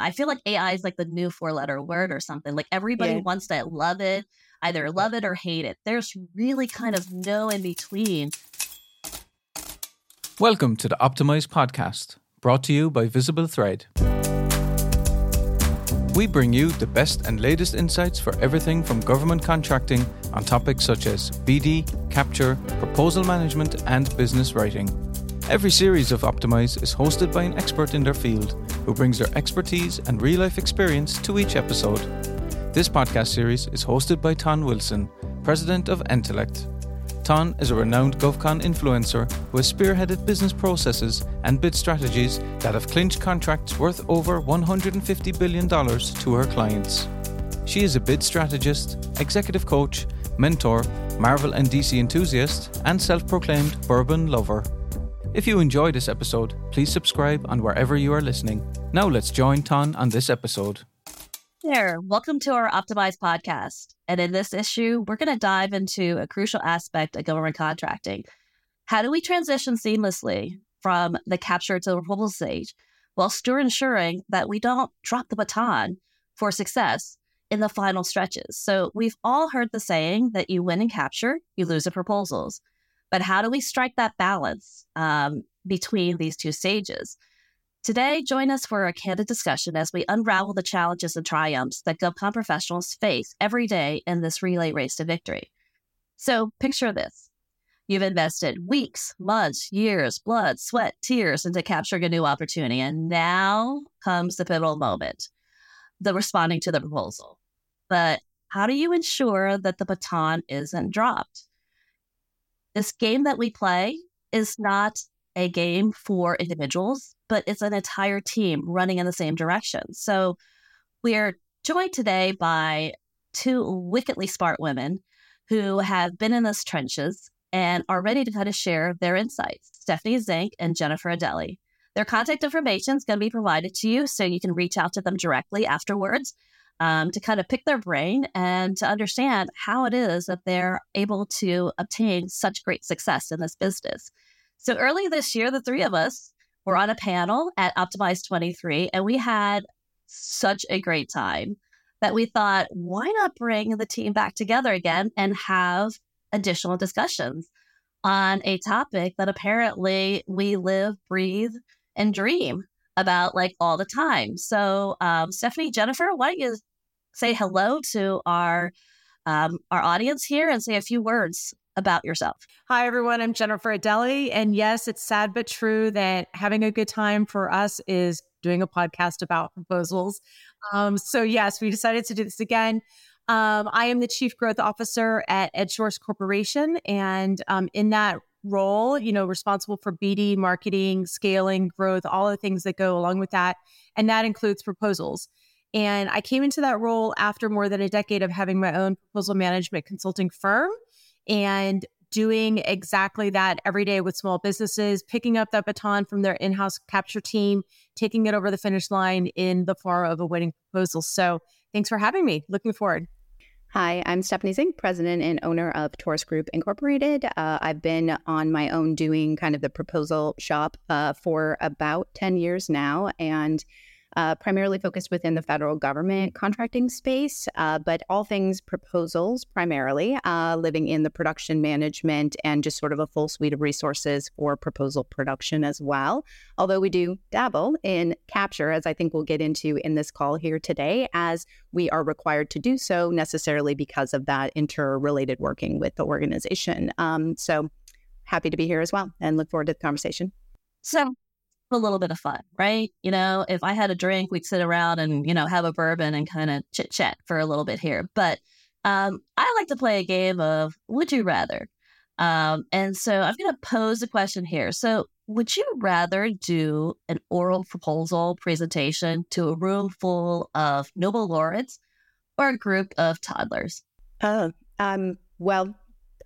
I feel like AI is like the new four letter word or something. Like everybody yeah. wants to love it, either love it or hate it. There's really kind of no in between. Welcome to the Optimize podcast, brought to you by VisibleThread. We bring you the best and latest insights for everything from government contracting on topics such as BD, capture, proposal management, and business writing. Every series of Optimize is hosted by an expert in their field who brings their expertise and real life experience to each episode. This podcast series is hosted by Tan Wilson, President of Entellect. Tan is a renowned GovCon influencer who has spearheaded business processes and bid strategies that have clinched contracts worth over $150 billion to her clients. She is a bid strategist, executive coach, mentor, Marvel and DC enthusiast, and self proclaimed bourbon lover. If you enjoy this episode, please subscribe on wherever you are listening. Now let's join Tan on this episode. There, welcome to our Optimize podcast. And in this issue, we're going to dive into a crucial aspect of government contracting. How do we transition seamlessly from the capture to the proposal stage while still ensuring that we don't drop the baton for success in the final stretches? So, we've all heard the saying that you win in capture, you lose in proposals. But how do we strike that balance um, between these two stages? Today, join us for a candid discussion as we unravel the challenges and triumphs that GovCon professionals face every day in this relay race to victory. So, picture this you've invested weeks, months, years, blood, sweat, tears into capturing a new opportunity, and now comes the pivotal moment the responding to the proposal. But how do you ensure that the baton isn't dropped? This game that we play is not a game for individuals, but it's an entire team running in the same direction. So we're joined today by two wickedly smart women who have been in those trenches and are ready to kind of share their insights Stephanie Zink and Jennifer Adeli. Their contact information is going to be provided to you so you can reach out to them directly afterwards um, to kind of pick their brain and to understand how it is that they're able to obtain such great success in this business. So early this year, the three of us were on a panel at Optimize 23, and we had such a great time that we thought, why not bring the team back together again and have additional discussions on a topic that apparently we live, breathe, and dream about like all the time. So, um, Stephanie, Jennifer, why don't you say hello to our um, our audience here and say a few words about yourself. Hi, everyone. I'm Jennifer Adeli. And yes, it's sad but true that having a good time for us is doing a podcast about proposals. Um, so, yes, we decided to do this again. Um, I am the Chief Growth Officer at EdgeSource Corporation. And um, in that role, you know, responsible for BD, marketing, scaling, growth, all the things that go along with that. And that includes proposals. And I came into that role after more than a decade of having my own proposal management consulting firm and doing exactly that every day with small businesses, picking up that baton from their in house capture team, taking it over the finish line in the form of a winning proposal. So thanks for having me. Looking forward. Hi, I'm Stephanie Zink, president and owner of Taurus Group Incorporated. Uh, I've been on my own doing kind of the proposal shop uh, for about 10 years now. And uh, primarily focused within the federal government contracting space, uh, but all things proposals primarily, uh, living in the production management and just sort of a full suite of resources for proposal production as well. Although we do dabble in capture, as I think we'll get into in this call here today, as we are required to do so necessarily because of that interrelated working with the organization. Um, so happy to be here as well and look forward to the conversation. So, a little bit of fun, right? You know, if I had a drink, we'd sit around and, you know, have a bourbon and kind of chit chat for a little bit here. But um, I like to play a game of would you rather? Um, and so I'm going to pose a question here. So, would you rather do an oral proposal presentation to a room full of Nobel laureates or a group of toddlers? Oh, um, well,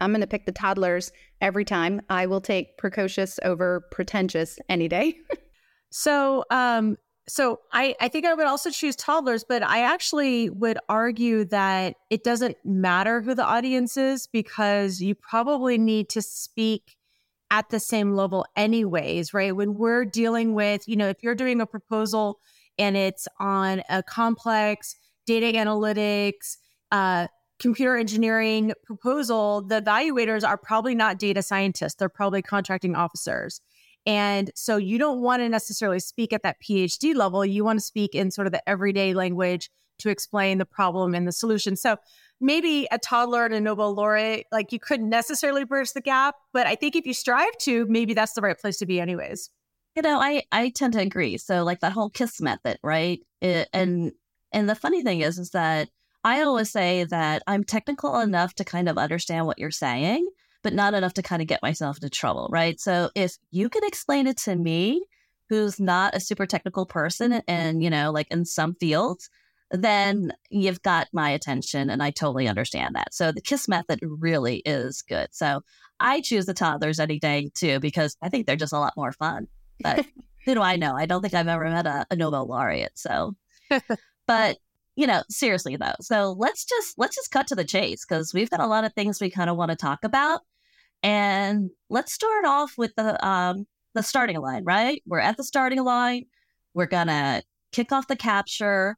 I'm going to pick the toddlers every time. I will take precocious over pretentious any day. so, um, so I, I think I would also choose toddlers, but I actually would argue that it doesn't matter who the audience is because you probably need to speak at the same level anyways, right? When we're dealing with, you know, if you're doing a proposal and it's on a complex data analytics, uh, computer engineering proposal, the evaluators are probably not data scientists. They're probably contracting officers. And so you don't want to necessarily speak at that PhD level. You want to speak in sort of the everyday language to explain the problem and the solution. So maybe a toddler and a Nobel laureate, like you couldn't necessarily bridge the gap, but I think if you strive to, maybe that's the right place to be, anyways. You know, I I tend to agree. So like that whole KISS method, right? It, mm-hmm. and and the funny thing is, is that I always say that I'm technical enough to kind of understand what you're saying, but not enough to kind of get myself into trouble, right? So if you can explain it to me, who's not a super technical person and, you know, like in some fields, then you've got my attention and I totally understand that. So the KISS method really is good. So I choose the toddlers any day too, because I think they're just a lot more fun. But who do I know? I don't think I've ever met a, a Nobel laureate. So, but you know, seriously though. So let's just let's just cut to the chase because we've got a lot of things we kind of want to talk about. And let's start off with the um the starting line, right? We're at the starting line. We're gonna kick off the capture.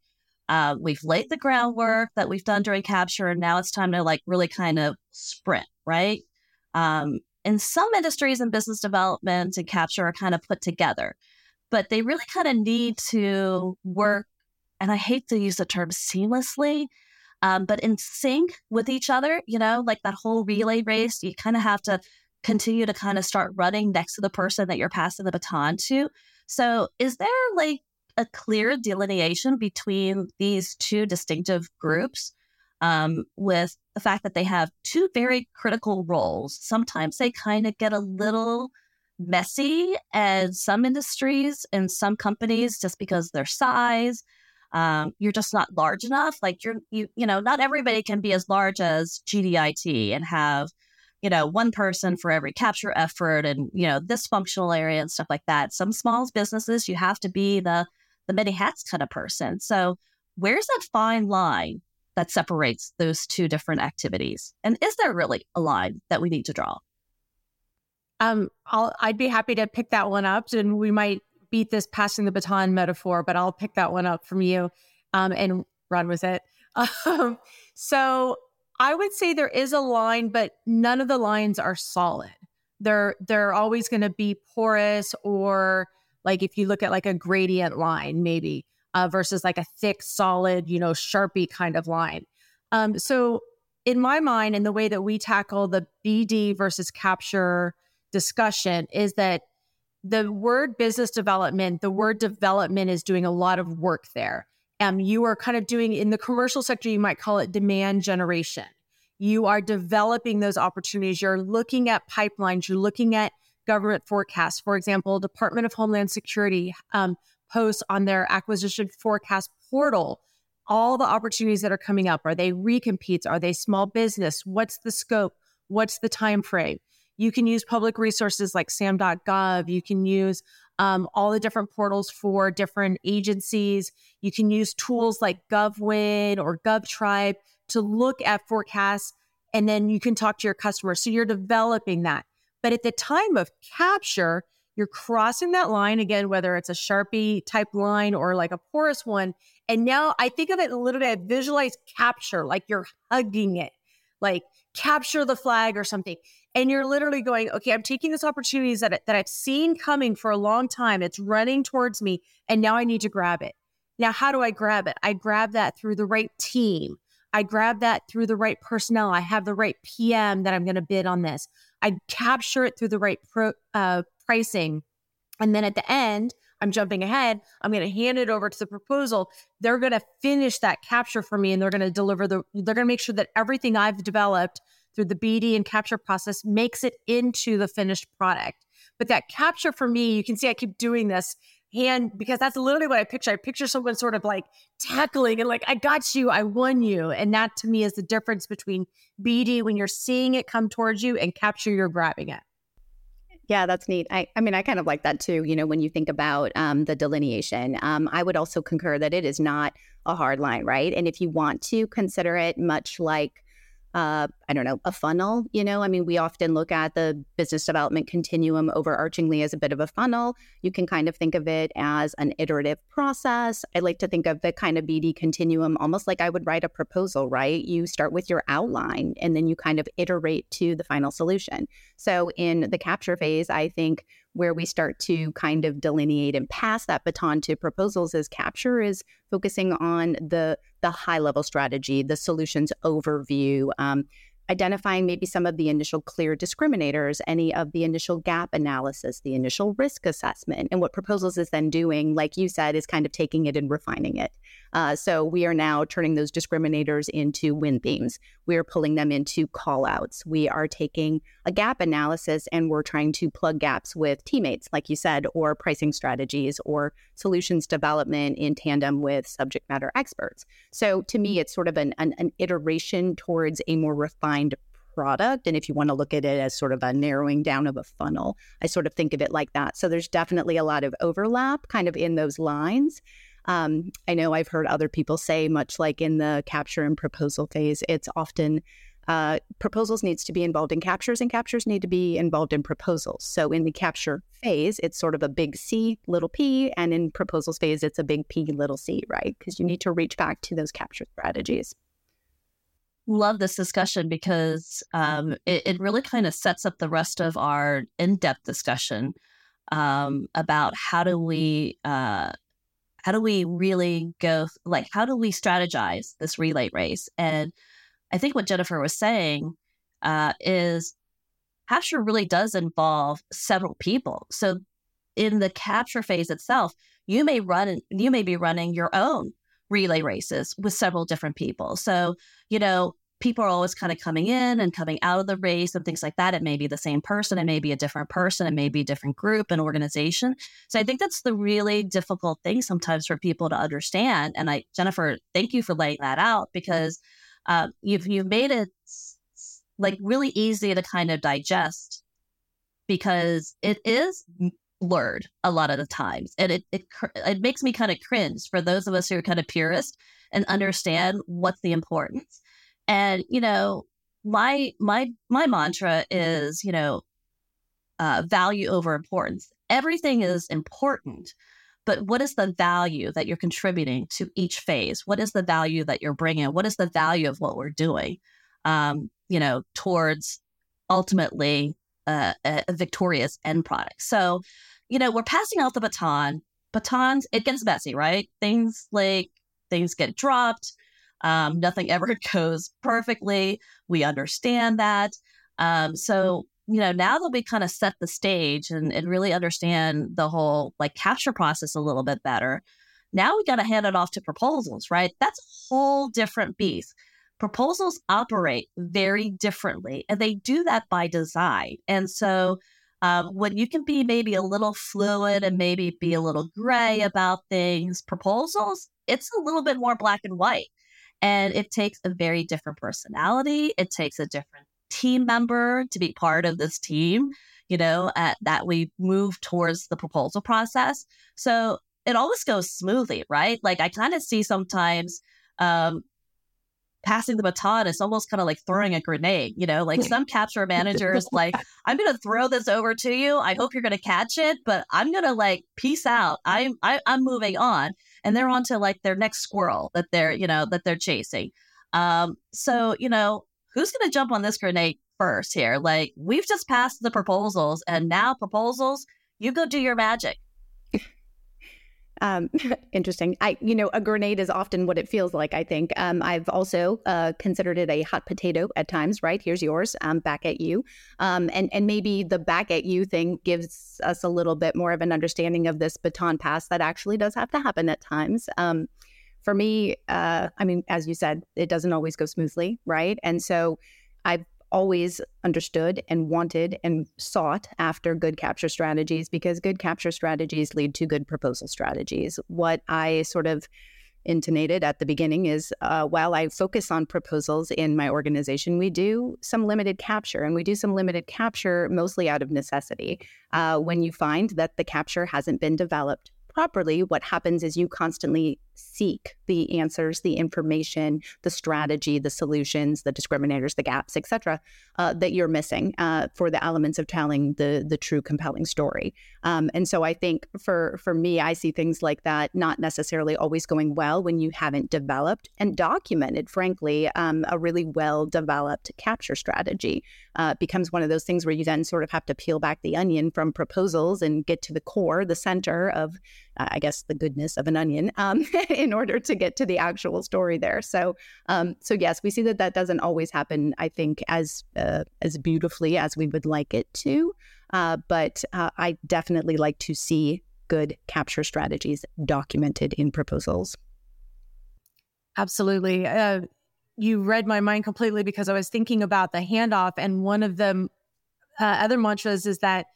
Uh, we've laid the groundwork that we've done during capture, and now it's time to like really kind of sprint, right? Um, in some industries and business development and capture are kind of put together, but they really kind of need to work and I hate to use the term seamlessly, um, but in sync with each other, you know, like that whole relay race, you kind of have to continue to kind of start running next to the person that you're passing the baton to. So, is there like a clear delineation between these two distinctive groups um, with the fact that they have two very critical roles? Sometimes they kind of get a little messy and some industries and some companies just because their size um, you're just not large enough. Like you're, you, you know, not everybody can be as large as GDIT and have, you know, one person for every capture effort and, you know, this functional area and stuff like that. Some small businesses, you have to be the, the many hats kind of person. So where's that fine line that separates those two different activities? And is there really a line that we need to draw? Um, I'll, I'd be happy to pick that one up and we might beat this passing the baton metaphor, but I'll pick that one up from you um, and run with it. Um, so I would say there is a line, but none of the lines are solid. They're they're always going to be porous, or like if you look at like a gradient line, maybe uh, versus like a thick, solid, you know, sharpie kind of line. Um, so in my mind, and the way that we tackle the BD versus capture discussion is that the word business development, the word development is doing a lot of work there. Um, you are kind of doing in the commercial sector, you might call it demand generation. You are developing those opportunities. You're looking at pipelines. You're looking at government forecasts. For example, Department of Homeland Security um, posts on their acquisition forecast portal all the opportunities that are coming up. Are they recompetes? Are they small business? What's the scope? What's the time frame? You can use public resources like sam.gov. You can use um, all the different portals for different agencies. You can use tools like GovWin or GovTribe to look at forecasts, and then you can talk to your customers. So you're developing that. But at the time of capture, you're crossing that line again, whether it's a Sharpie type line or like a porous one. And now I think of it a little bit, visualize capture, like you're hugging it, like capture the flag or something and you're literally going, okay, I'm taking this opportunities that, that I've seen coming for a long time. It's running towards me, and now I need to grab it. Now, how do I grab it? I grab that through the right team. I grab that through the right personnel. I have the right PM that I'm going to bid on this. I capture it through the right pro, uh, pricing. And then at the end, I'm jumping ahead. I'm going to hand it over to the proposal. They're going to finish that capture for me and they're going to deliver the, they're going to make sure that everything I've developed through the BD and capture process makes it into the finished product. But that capture for me, you can see I keep doing this hand because that's literally what I picture. I picture someone sort of like tackling and like, I got you, I won you. And that to me is the difference between BD when you're seeing it come towards you and capture, you're grabbing it. Yeah, that's neat. I, I mean, I kind of like that too. You know, when you think about um, the delineation, um, I would also concur that it is not a hard line, right? And if you want to consider it much like uh, I don't know, a funnel. You know, I mean, we often look at the business development continuum overarchingly as a bit of a funnel. You can kind of think of it as an iterative process. I like to think of the kind of BD continuum almost like I would write a proposal, right? You start with your outline and then you kind of iterate to the final solution. So in the capture phase, I think where we start to kind of delineate and pass that baton to proposals as capture is focusing on the the high level strategy, the solutions overview, um, identifying maybe some of the initial clear discriminators, any of the initial gap analysis, the initial risk assessment. And what proposals is then doing, like you said, is kind of taking it and refining it. Uh, so we are now turning those discriminators into win themes. We are pulling them into call outs. We are taking a gap analysis and we're trying to plug gaps with teammates, like you said, or pricing strategies or solutions development in tandem with subject matter experts. So to me, it's sort of an, an, an iteration towards a more refined product. And if you want to look at it as sort of a narrowing down of a funnel, I sort of think of it like that. So there's definitely a lot of overlap kind of in those lines. Um, I know I've heard other people say, much like in the capture and proposal phase, it's often uh, proposals needs to be involved in captures and captures need to be involved in proposals. So in the capture phase, it's sort of a big C, little p, and in proposals phase, it's a big P, little c, right? Because you need to reach back to those capture strategies. Love this discussion because um, it, it, really kind of sets up the rest of our in depth discussion um, about how do we uh, how do we really go like how do we strategize this relay race? And i think what jennifer was saying uh, is capture really does involve several people. So in the capture phase itself you may run you may be running your own relay races with several different people so you know people are always kind of coming in and coming out of the race and things like that. It may be the same person, it may be a different person, it may be a different group and organization. So I think that's the really difficult thing sometimes for people to understand. And I, Jennifer, thank you for laying that out because uh, you've you've made it like really easy to kind of digest because it is blurred a lot of the times and it it, it makes me kind of cringe for those of us who are kind of purist and understand what's the importance and, you know, my my my mantra is, you know, uh, value over importance. Everything is important, but what is the value that you're contributing to each phase? What is the value that you're bringing? What is the value of what we're doing? Um, you know, towards ultimately uh, a, a victorious end product. So, you know, we're passing out the baton. Batons, it gets messy, right? Things like things get dropped um, nothing ever goes perfectly. We understand that. Um, so, you know, now that we kind of set the stage and, and really understand the whole like capture process a little bit better, now we got to hand it off to proposals, right? That's a whole different beast. Proposals operate very differently, and they do that by design. And so, um, when you can be maybe a little fluid and maybe be a little gray about things, proposals, it's a little bit more black and white. And it takes a very different personality. It takes a different team member to be part of this team, you know, at, that we move towards the proposal process. So it always goes smoothly, right? Like I kind of see sometimes um, passing the baton is almost kind of like throwing a grenade, you know, like some capture managers, like, I'm going to throw this over to you. I hope you're going to catch it, but I'm going to like peace out. I'm, I, am i am moving on. And they're on to like their next squirrel that they're, you know, that they're chasing. Um, so, you know, who's going to jump on this grenade first here? Like, we've just passed the proposals and now proposals, you go do your magic. Um, interesting. I, you know, a grenade is often what it feels like. I think um, I've also uh, considered it a hot potato at times. Right here's yours, um, back at you, um, and and maybe the back at you thing gives us a little bit more of an understanding of this baton pass that actually does have to happen at times. Um, for me, uh, I mean, as you said, it doesn't always go smoothly, right? And so I've always understood and wanted and sought after good capture strategies because good capture strategies lead to good proposal strategies. What I sort of intonated at the beginning is uh, while I focus on proposals in my organization, we do some limited capture, and we do some limited capture mostly out of necessity. Uh, when you find that the capture hasn't been developed properly, what happens is you constantly seek the answers, the information, the strategy, the solutions, the discriminators, the gaps, etc., uh, that you're missing uh, for the elements of telling the the true compelling story. Um, and so I think for for me, I see things like that not necessarily always going well when you haven't developed and documented, frankly, um, a really well developed capture strategy. Uh, becomes one of those things where you then sort of have to peel back the onion from proposals and get to the core, the center of, uh, I guess, the goodness of an onion um, in order to get to the actual story there. So, um, so yes, we see that that doesn't always happen. I think as uh, as beautifully as we would like it to, uh, but uh, I definitely like to see good capture strategies documented in proposals. Absolutely. Uh, you read my mind completely because I was thinking about the handoff, and one of the uh, other mantras is that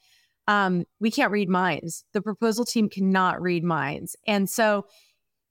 um, we can't read minds. The proposal team cannot read minds, and so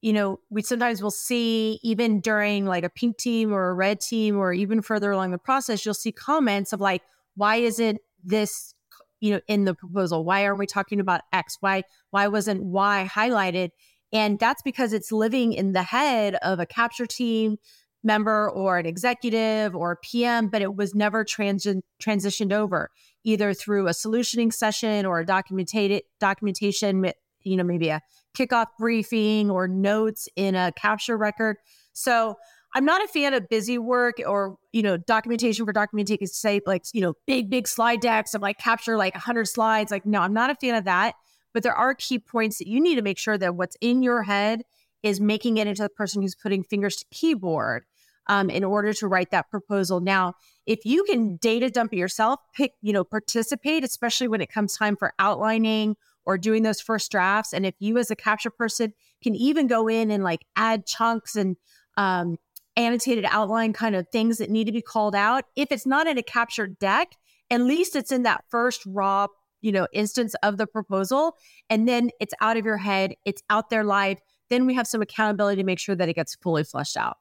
you know, we sometimes will see even during like a pink team or a red team or even further along the process, you'll see comments of like, why isn't this, you know, in the proposal? Why aren't we talking about X? Why, why wasn't Y highlighted? And that's because it's living in the head of a capture team member or an executive or a PM, but it was never trans- transitioned over either through a solutioning session or a documented documentation, you know, maybe a kickoff briefing or notes in a capture record. So I'm not a fan of busy work or, you know, documentation for documentation's sake, like, you know, big, big slide decks of like capture like 100 slides. Like, no, I'm not a fan of that. But there are key points that you need to make sure that what's in your head is making it into the person who's putting fingers to keyboard um, in order to write that proposal. Now, if you can data dump it yourself, pick, you know, participate, especially when it comes time for outlining or doing those first drafts. And if you as a capture person can even go in and like add chunks and um, annotated outline kind of things that need to be called out, if it's not in a captured deck, at least it's in that first raw, you know, instance of the proposal. And then it's out of your head, it's out there live. Then we have some accountability to make sure that it gets fully fleshed out.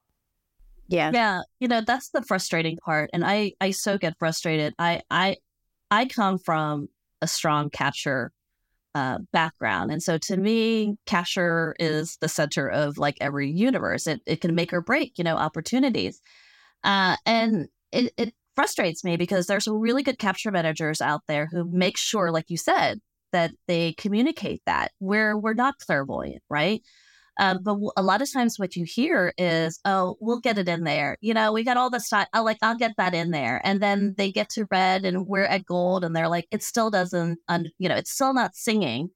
Yeah. Yeah. You know, that's the frustrating part. And I I so get frustrated. I I I come from a strong capture uh, background. And so to me, capture is the center of like every universe. It, it can make or break, you know, opportunities. Uh, and it, it frustrates me because there's some really good capture managers out there who make sure, like you said, that they communicate that where we're not clairvoyant, right? Um, but a lot of times, what you hear is, "Oh, we'll get it in there." You know, we got all the stuff. I like, I'll get that in there, and then they get to red, and we're at gold, and they're like, "It still doesn't, un- you know, it's still not singing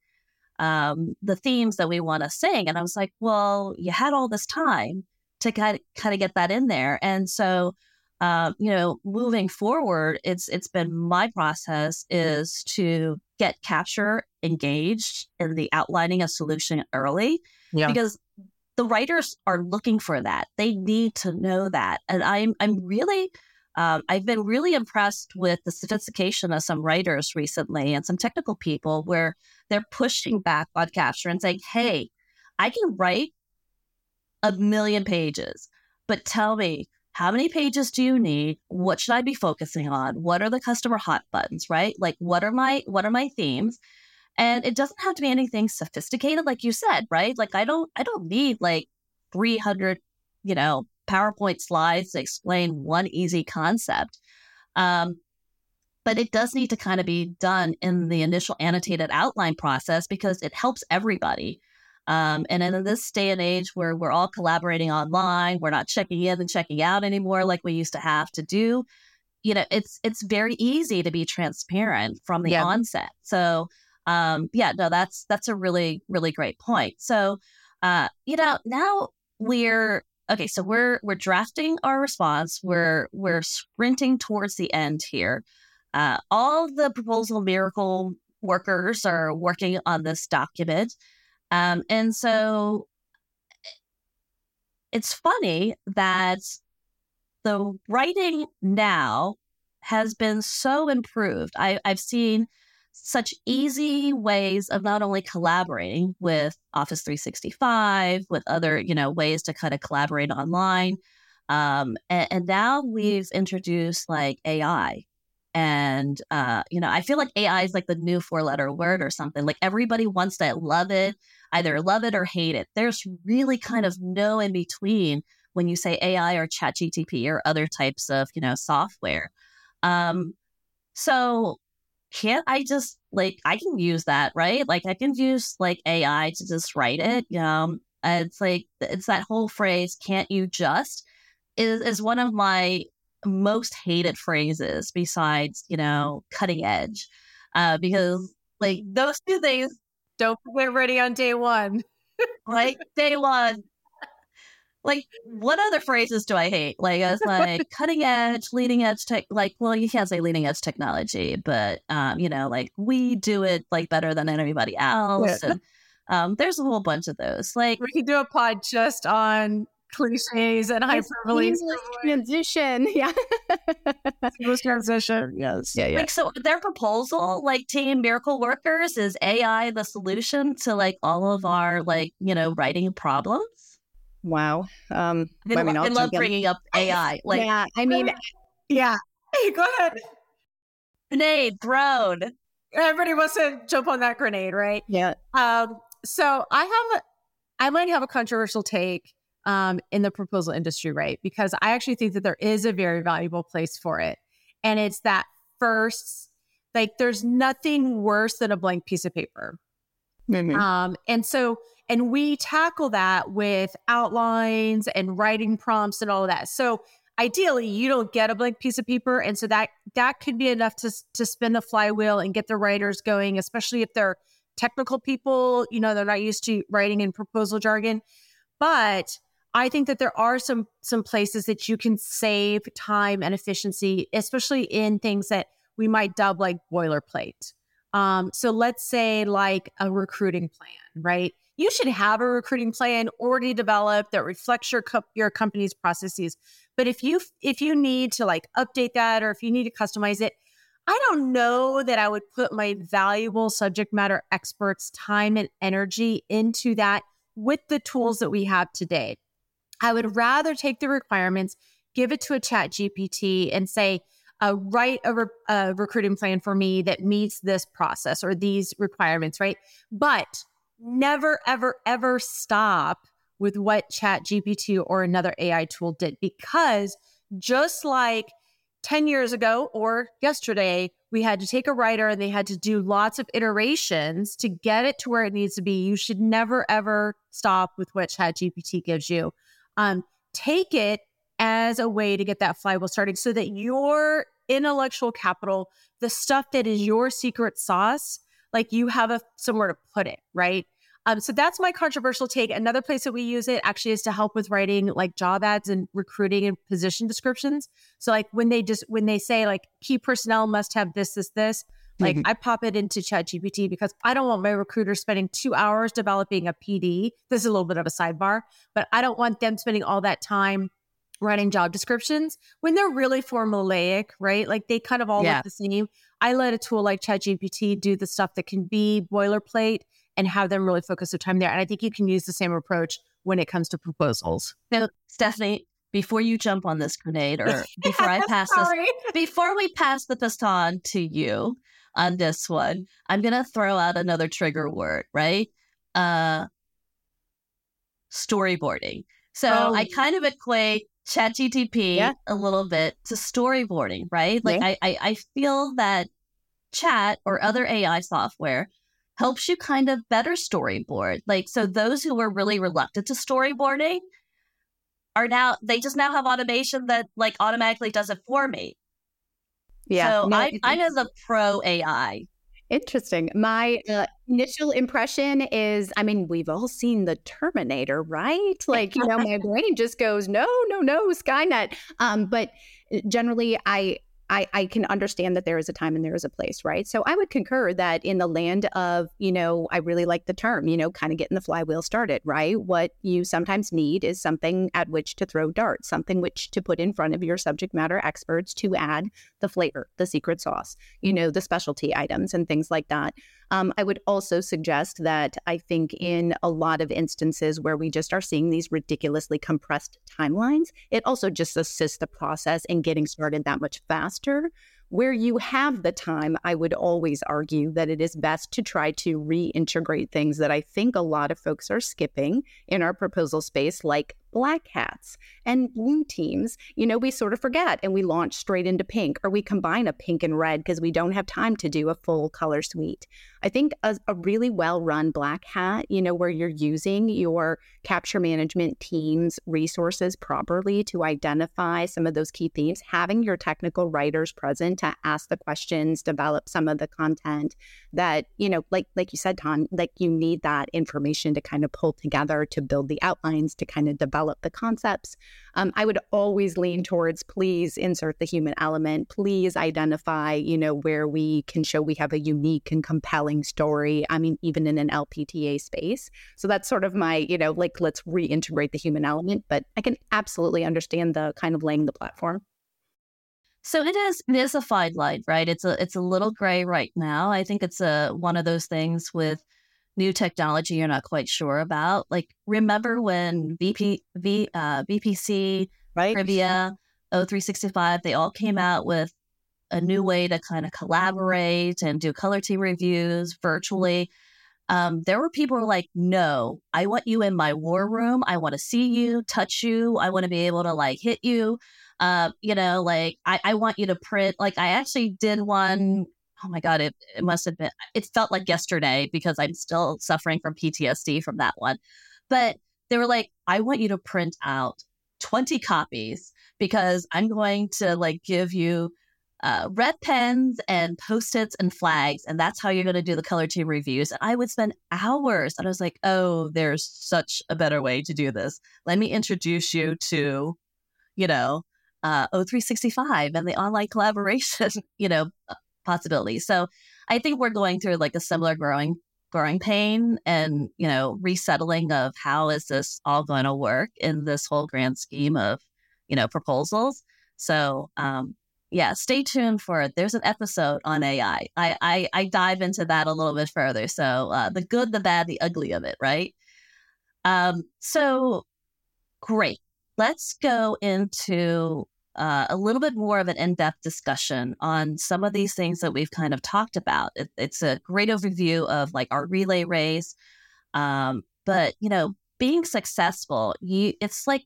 um, the themes that we want to sing." And I was like, "Well, you had all this time to kind kind of get that in there," and so. Uh, you know, moving forward, it's it's been my process is to get capture engaged in the outlining a solution early yeah. because the writers are looking for that. They need to know that. And I'm I'm really um, I've been really impressed with the sophistication of some writers recently and some technical people where they're pushing back on capture and saying, hey, I can write a million pages, but tell me, how many pages do you need? What should I be focusing on? What are the customer hot buttons, right? Like what are my what are my themes? And it doesn't have to be anything sophisticated, like you said, right? Like I don't, I don't need like 300, you know, PowerPoint slides to explain one easy concept. Um, but it does need to kind of be done in the initial annotated outline process because it helps everybody. Um, and in this day and age where we're all collaborating online, we're not checking in and checking out anymore like we used to have to do. You know, it's it's very easy to be transparent from the yeah. onset. So um, yeah, no, that's that's a really really great point. So, uh, you know, now we're okay. So we're we're drafting our response. We're we're sprinting towards the end here. Uh, all the proposal miracle workers are working on this document, um, and so it's funny that the writing now has been so improved. I, I've seen such easy ways of not only collaborating with Office 365, with other, you know, ways to kind of collaborate online. Um, and, and now we've introduced like AI And, uh, you know, I feel like AI is like the new four letter word or something. Like everybody wants to love it, either love it or hate it. There's really kind of no in between when you say AI or chat GTP or other types of, you know, software. Um, so can't I just like I can use that, right? Like I can use like AI to just write it. You know, it's like it's that whole phrase, can't you just is is one of my most hated phrases besides, you know, cutting edge. Uh, because like those two things don't get ready on day one. like day one, like what other phrases do I hate? Like it's like cutting edge, leading edge tech. Like, well, you can't say leading edge technology, but um, you know, like we do it like better than anybody else. Yeah. And um, there's a whole bunch of those. Like we could do a pod just on cliches and hyperbole. Transition, yeah. seamless transition, yes. Yeah, yeah. Like so, their proposal, like Team Miracle Workers, is AI the solution to like all of our like you know writing problems? Wow. Um, I, I mean, I love bringing up AI. Like, yeah, I mean, yeah. Hey, go ahead. Grenade thrown. Everybody wants to jump on that grenade, right? Yeah. Um, so I have, I might have a controversial take um, in the proposal industry, right? Because I actually think that there is a very valuable place for it. And it's that first, like, there's nothing worse than a blank piece of paper. Mm-hmm. Um, and so and we tackle that with outlines and writing prompts and all of that. So ideally you don't get a blank piece of paper and so that that could be enough to to spin the flywheel and get the writers going especially if they're technical people you know they're not used to writing in proposal jargon but i think that there are some some places that you can save time and efficiency especially in things that we might dub like boilerplate um, so let's say like a recruiting plan right you should have a recruiting plan already developed that reflects your co- your company's processes. But if you if you need to like update that or if you need to customize it, I don't know that I would put my valuable subject matter experts time and energy into that with the tools that we have today. I would rather take the requirements, give it to a chat GPT and say, uh, write a, re- a recruiting plan for me that meets this process or these requirements, right? But never, ever, ever stop with what Chat GPT or another AI tool did because just like 10 years ago or yesterday, we had to take a writer and they had to do lots of iterations to get it to where it needs to be. You should never, ever stop with what Chat GPT gives you. Um, take it as a way to get that flywheel starting so that your intellectual capital, the stuff that is your secret sauce, like you have a somewhere to put it, right? Um, so that's my controversial take. Another place that we use it actually is to help with writing like job ads and recruiting and position descriptions. So like when they just when they say like key personnel must have this, this, this, like mm-hmm. I pop it into ChatGPT because I don't want my recruiter spending two hours developing a PD. This is a little bit of a sidebar, but I don't want them spending all that time writing job descriptions when they're really formulaic, right? Like they kind of all yeah. look the same. I let a tool like ChatGPT do the stuff that can be boilerplate and have them really focus their time there. And I think you can use the same approach when it comes to proposals. Now, Stephanie, before you jump on this grenade or before I pass this, before we pass the baton to you on this one, I'm going to throw out another trigger word, right? Uh, storyboarding. So oh. I kind of equate ChatGTP yeah. a little bit to storyboarding, right? Like yeah. I, I, I feel that chat or other AI software helps you kind of better storyboard. Like, so those who were really reluctant to storyboarding are now, they just now have automation that like automatically does it for me. Yeah. So no, I, I know the pro AI. Interesting. My uh, initial impression is I mean, we've all seen the Terminator, right? Like, you know, my brain just goes, no, no, no, Skynet. Um, but uh, generally, I I, I can understand that there is a time and there is a place, right? So I would concur that in the land of, you know, I really like the term, you know, kind of getting the flywheel started, right? What you sometimes need is something at which to throw darts, something which to put in front of your subject matter experts to add the flavor, the secret sauce, you know, the specialty items and things like that. Um, I would also suggest that I think in a lot of instances where we just are seeing these ridiculously compressed timelines, it also just assists the process in getting started that much faster. where you have the time, I would always argue that it is best to try to reintegrate things that I think a lot of folks are skipping in our proposal space, like black hats and blue teams. You know, we sort of forget and we launch straight into pink or we combine a pink and red because we don't have time to do a full color suite. I think a, a really well run black hat, you know, where you're using your capture management team's resources properly to identify some of those key themes, having your technical writers present to ask the questions, develop some of the content that, you know, like like you said, Tan, like you need that information to kind of pull together to build the outlines to kind of develop the concepts. Um, I would always lean towards please insert the human element. Please identify, you know, where we can show we have a unique and compelling story. I mean, even in an LPTA space. So that's sort of my, you know, like let's reintegrate the human element. But I can absolutely understand the kind of laying the platform. So it is it is a fine line, right? It's a it's a little gray right now. I think it's a one of those things with new technology you're not quite sure about. Like remember when VP v, uh, VPC, right. Privia, O365, they all came out with a new way to kind of collaborate and do color team reviews virtually. Um, there were people who were like, no, I want you in my war room. I want to see you, touch you. I want to be able to like hit you. Uh, you know, like I, I want you to print. Like I actually did one oh my god it, it must have been it felt like yesterday because i'm still suffering from ptsd from that one. But they were like i want you to print out 20 copies because i'm going to like give you uh, red pens and post-its and flags and that's how you're going to do the color team reviews. And i would spend hours and i was like oh there's such a better way to do this. Let me introduce you to you know uh, o365 and the online collaboration you know possibilities. So I think we're going through like a similar growing growing pain and you know resettling of how is this all going to work in this whole grand scheme of you know proposals. So um, yeah, stay tuned for it. There's an episode on AI. I, I, I dive into that a little bit further. So uh, the good, the bad, the ugly of it, right? Um, so great. Let's go into uh, a little bit more of an in-depth discussion on some of these things that we've kind of talked about. It, it's a great overview of like our relay race, um, but you know, being successful, you it's like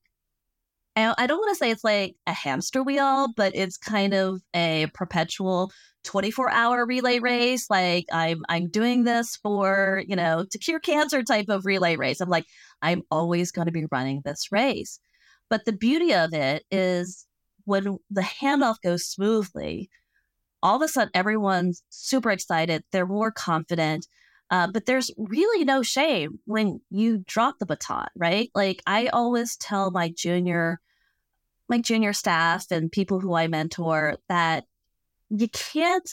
I don't want to say it's like a hamster wheel, but it's kind of a perpetual 24 hour relay race. Like I'm, I'm doing this for, you know, to cure cancer type of relay race. I'm like, I'm always going to be running this race. But the beauty of it is when the handoff goes smoothly, all of a sudden everyone's super excited. They're more confident. Uh, but there's really no shame when you drop the baton, right? Like I always tell my junior, my junior staff and people who I mentor that you can't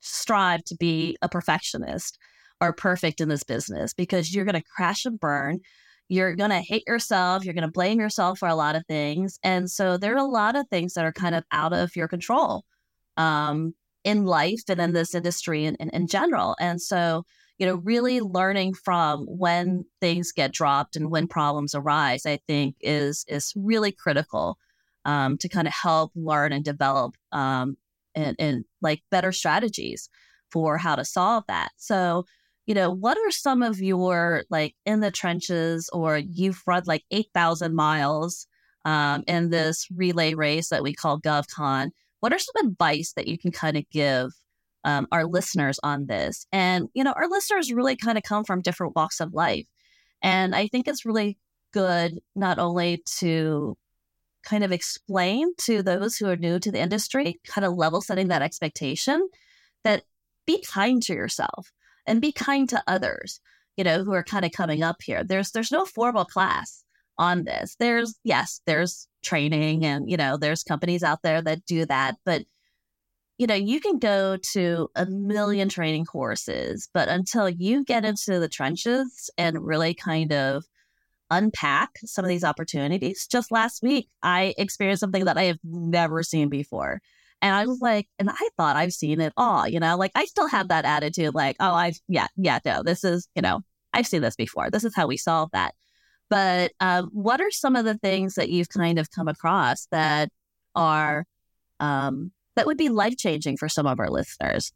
strive to be a perfectionist or perfect in this business because you're going to crash and burn you're going to hate yourself. You're going to blame yourself for a lot of things. And so there are a lot of things that are kind of out of your control um, in life and in this industry and in general. And so, you know, really learning from when things get dropped and when problems arise, I think is is really critical um, to kind of help learn and develop um, and, and like better strategies for how to solve that. So, you know, what are some of your like in the trenches or you've run like 8,000 miles um, in this relay race that we call GovCon? What are some advice that you can kind of give um, our listeners on this? And, you know, our listeners really kind of come from different walks of life. And I think it's really good not only to kind of explain to those who are new to the industry, kind of level setting that expectation that be kind to yourself and be kind to others, you know, who are kind of coming up here. There's there's no formal class on this. There's yes, there's training and you know, there's companies out there that do that, but you know, you can go to a million training courses, but until you get into the trenches and really kind of unpack some of these opportunities, just last week, I experienced something that I have never seen before. And I was like, and I thought I've seen it all, you know, like I still have that attitude, like, oh, I've, yeah, yeah, no, this is, you know, I've seen this before. This is how we solve that. But um, what are some of the things that you've kind of come across that are um, that would be life changing for some of our listeners?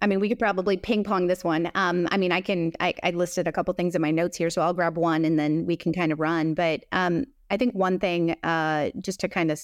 I mean, we could probably ping pong this one. Um, I mean, I can, I, I, listed a couple things in my notes here, so I'll grab one and then we can kind of run. But um, I think one thing, uh, just to kind of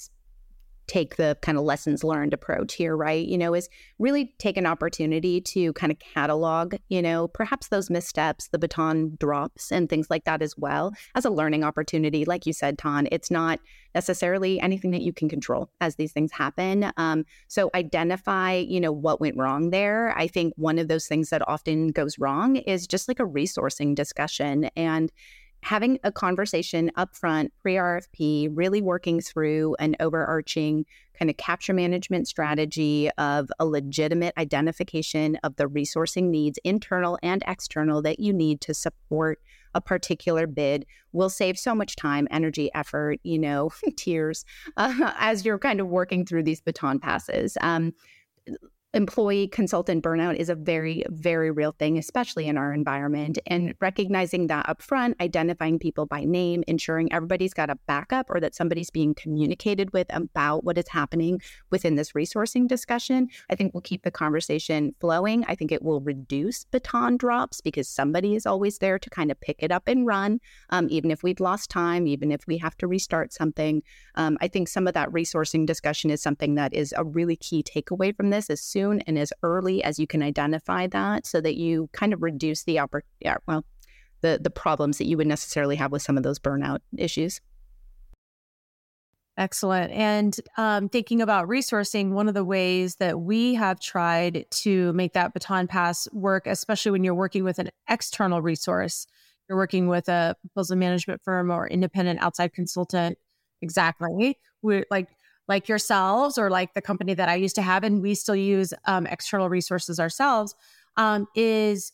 take the kind of lessons learned approach here, right? You know, is really take an opportunity to kind of catalog, you know, perhaps those missteps, the baton drops, and things like that as well as a learning opportunity. Like you said, Tan, it's not necessarily anything that you can control as these things happen. Um, so identify, you know, what went wrong there. I think one of those things that often goes wrong is just like a resourcing discussion and having a conversation upfront, pre RFP, really working through an overarching kind of capture management strategy of a legitimate identification of the resourcing needs, internal and external, that you need to support a particular bid will save so much time, energy, effort, you know, tears uh, as you're kind of working through these baton passes. Um, employee consultant burnout is a very, very real thing, especially in our environment. And recognizing that upfront, identifying people by name, ensuring everybody's got a backup or that somebody's being communicated with about what is happening within this resourcing discussion, I think will keep the conversation flowing. I think it will reduce baton drops because somebody is always there to kind of pick it up and run, um, even if we've lost time, even if we have to restart something. Um, I think some of that resourcing discussion is something that is a really key takeaway from this. As soon soon and as early as you can identify that so that you kind of reduce the oppor- yeah, well the the problems that you would necessarily have with some of those burnout issues. Excellent. And um, thinking about resourcing, one of the ways that we have tried to make that baton pass work, especially when you're working with an external resource, you're working with a proposal management firm or independent outside consultant. Exactly. We're like like yourselves or like the company that I used to have, and we still use um, external resources ourselves, um, is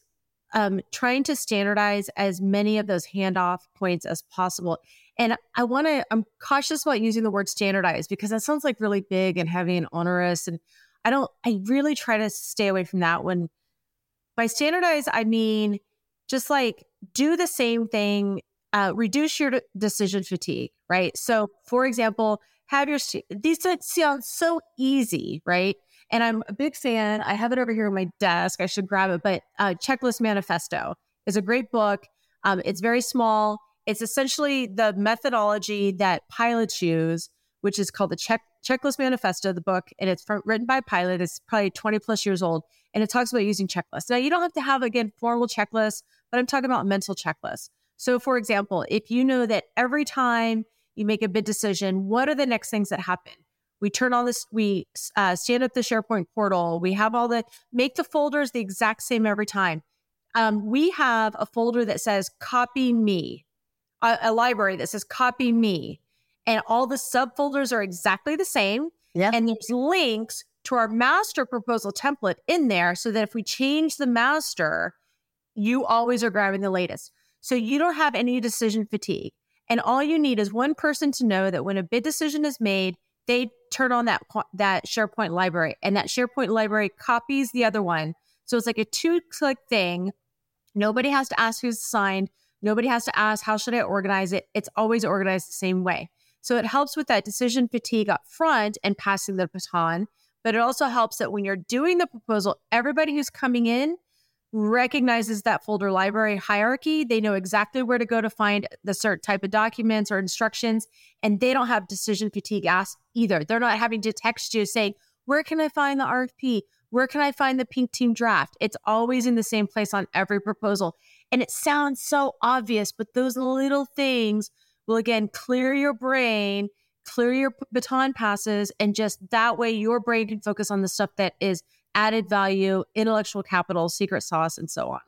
um, trying to standardize as many of those handoff points as possible. And I want to, I'm cautious about using the word standardize because that sounds like really big and heavy and onerous. And I don't, I really try to stay away from that. When by standardize, I mean just like do the same thing, uh, reduce your decision fatigue, right? So, for example, have your these sound so easy, right? And I'm a big fan. I have it over here on my desk. I should grab it. But uh, Checklist Manifesto is a great book. Um, it's very small. It's essentially the methodology that pilots use, which is called the Check Checklist Manifesto, the book, and it's from, written by Pilot. It's probably 20 plus years old, and it talks about using checklists. Now, you don't have to have again formal checklists, but I'm talking about mental checklists. So, for example, if you know that every time you make a bid decision. What are the next things that happen? We turn on this, we uh, stand up the SharePoint portal. We have all the, make the folders the exact same every time. Um, we have a folder that says copy me, a, a, library that says copy me. And all the subfolders are exactly the same. Yeah. And there's links to our master proposal template in there so that if we change the master, you always are grabbing the latest. So you don't have any decision fatigue. And all you need is one person to know that when a bid decision is made, they turn on that that SharePoint library, and that SharePoint library copies the other one. So it's like a two-click thing. Nobody has to ask who's signed. Nobody has to ask how should I organize it. It's always organized the same way. So it helps with that decision fatigue up front and passing the baton. But it also helps that when you're doing the proposal, everybody who's coming in recognizes that folder library hierarchy. They know exactly where to go to find the certain type of documents or instructions, and they don't have decision fatigue ask either. They're not having to text you saying, Where can I find the RFP? Where can I find the pink team draft? It's always in the same place on every proposal. And it sounds so obvious, but those little things will again clear your brain, clear your baton passes, and just that way your brain can focus on the stuff that is added value, intellectual capital, secret sauce, and so on.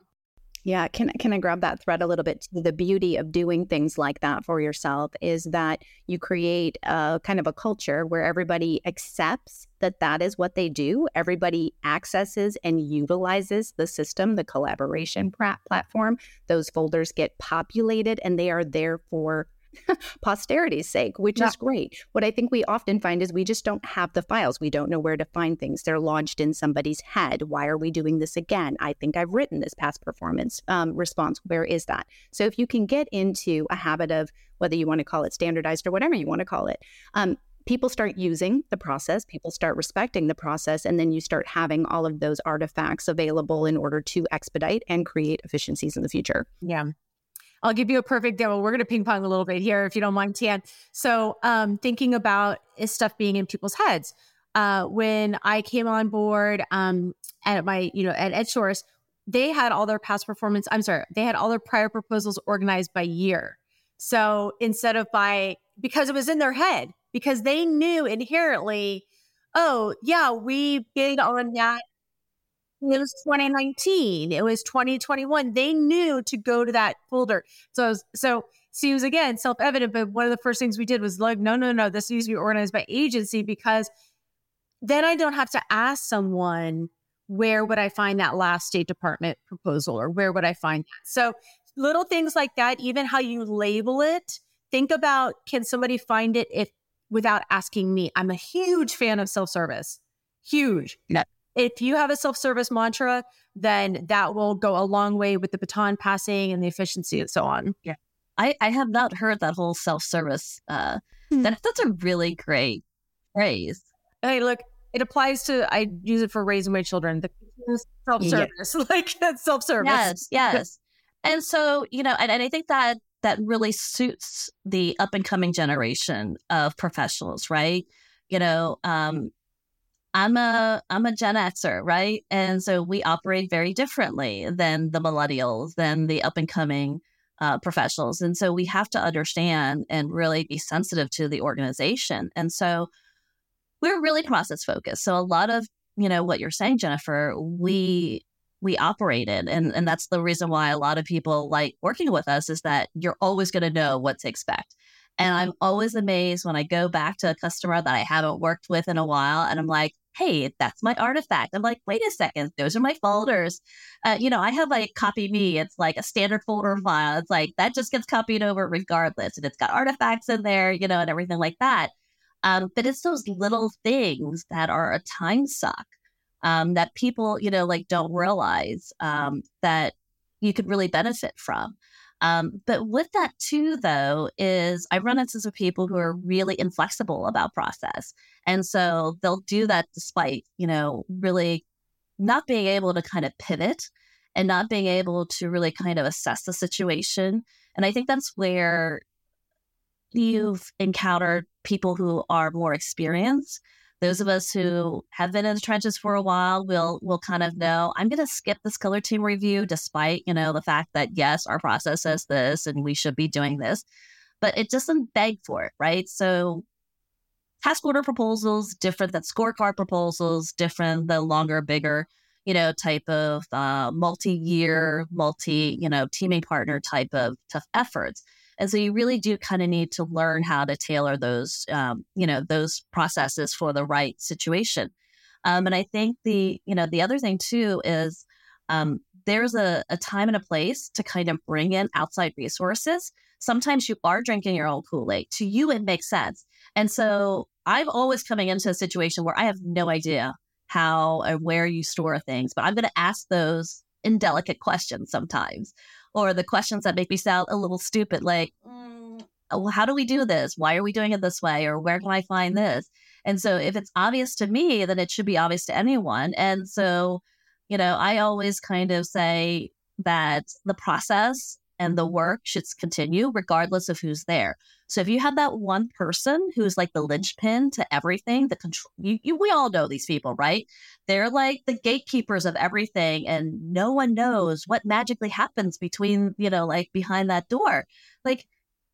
Yeah, can can I grab that thread a little bit? The beauty of doing things like that for yourself is that you create a kind of a culture where everybody accepts that that is what they do. Everybody accesses and utilizes the system, the collaboration platform. Those folders get populated and they are there for posterity's sake, which yeah. is great. What I think we often find is we just don't have the files. We don't know where to find things. They're lodged in somebody's head. Why are we doing this again? I think I've written this past performance um, response. Where is that? So if you can get into a habit of whether you want to call it standardized or whatever you want to call it, um, people start using the process, people start respecting the process, and then you start having all of those artifacts available in order to expedite and create efficiencies in the future. Yeah. I'll give you a perfect demo. We're going to ping pong a little bit here, if you don't mind, Tan. So, um, thinking about stuff being in people's heads. Uh, when I came on board um, at my, you know, at Edgesource, they had all their past performance. I'm sorry, they had all their prior proposals organized by year. So instead of by because it was in their head, because they knew inherently, oh yeah, we bid on that it was 2019 it was 2021 they knew to go to that folder. So was, so seems again self-evident but one of the first things we did was like no no no this needs to be organized by agency because then i don't have to ask someone where would i find that last state department proposal or where would i find that? So little things like that even how you label it think about can somebody find it if without asking me? I'm a huge fan of self-service. Huge. Yeah if you have a self-service mantra, then that will go a long way with the baton passing and the efficiency and so on. Yeah. I, I have not heard that whole self-service. Uh, hmm. that, that's a really great phrase. Hey, look, it applies to, I use it for raising my children, the self-service, yeah. like that's self-service. Yes, yes. and so, you know, and, and I think that that really suits the up and coming generation of professionals, right? You know, um, I'm a I'm a Gen Xer, right? And so we operate very differently than the millennials, than the up and coming uh, professionals, and so we have to understand and really be sensitive to the organization. And so we're really process focused. So a lot of you know what you're saying, Jennifer, we we operated, and and that's the reason why a lot of people like working with us is that you're always going to know what to expect. And I'm always amazed when I go back to a customer that I haven't worked with in a while, and I'm like, hey, that's my artifact. I'm like, wait a second, those are my folders. Uh, you know, I have like copy me. It's like a standard folder file. It's like that just gets copied over regardless. And it's got artifacts in there, you know, and everything like that. Um, but it's those little things that are a time suck um, that people, you know, like don't realize um, that you could really benefit from. Um, but with that too, though, is I run into some people who are really inflexible about process, and so they'll do that despite you know really not being able to kind of pivot and not being able to really kind of assess the situation. And I think that's where you've encountered people who are more experienced those of us who have been in the trenches for a while will will kind of know I'm going to skip this color team review, despite you know the fact that yes, our process says this and we should be doing this, but it doesn't beg for it, right? So task order proposals different than scorecard proposals, different than longer, bigger, you know, type of uh, multi-year, multi you know teaming partner type of tough efforts. And so you really do kind of need to learn how to tailor those, um, you know, those processes for the right situation. Um, and I think the, you know, the other thing too is um, there's a, a time and a place to kind of bring in outside resources. Sometimes you are drinking your own Kool Aid. To you, it makes sense. And so I'm always coming into a situation where I have no idea how and where you store things, but I'm going to ask those indelicate questions sometimes or the questions that make me sound a little stupid, like, mm, well, how do we do this? Why are we doing it this way? Or where can I find mm-hmm. this? And so if it's obvious to me, then it should be obvious to anyone. And mm-hmm. so, you know, I always kind of say that the process and the mm-hmm. work should continue regardless of who's there. So if you have that one person who's like the linchpin to everything, the control, you, you, we all know these people, right? They're like the gatekeepers of everything, and no one mm-hmm. knows what magically happens between, you know, like behind that door. Like,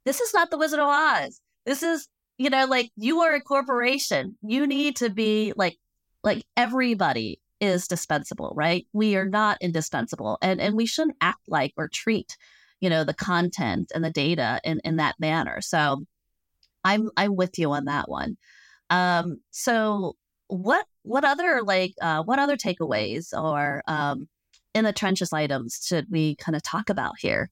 this is not the Wizard of Oz. This is, you know, like you are a corporation. You need to be like, like everybody is dispensable, right? We are not indispensable, and and we shouldn't act like or treat you know the content and the data in in that manner. So i'm i'm with you on that one. Um so what what other like uh what other takeaways or um in the trenches items should we kind of talk about here?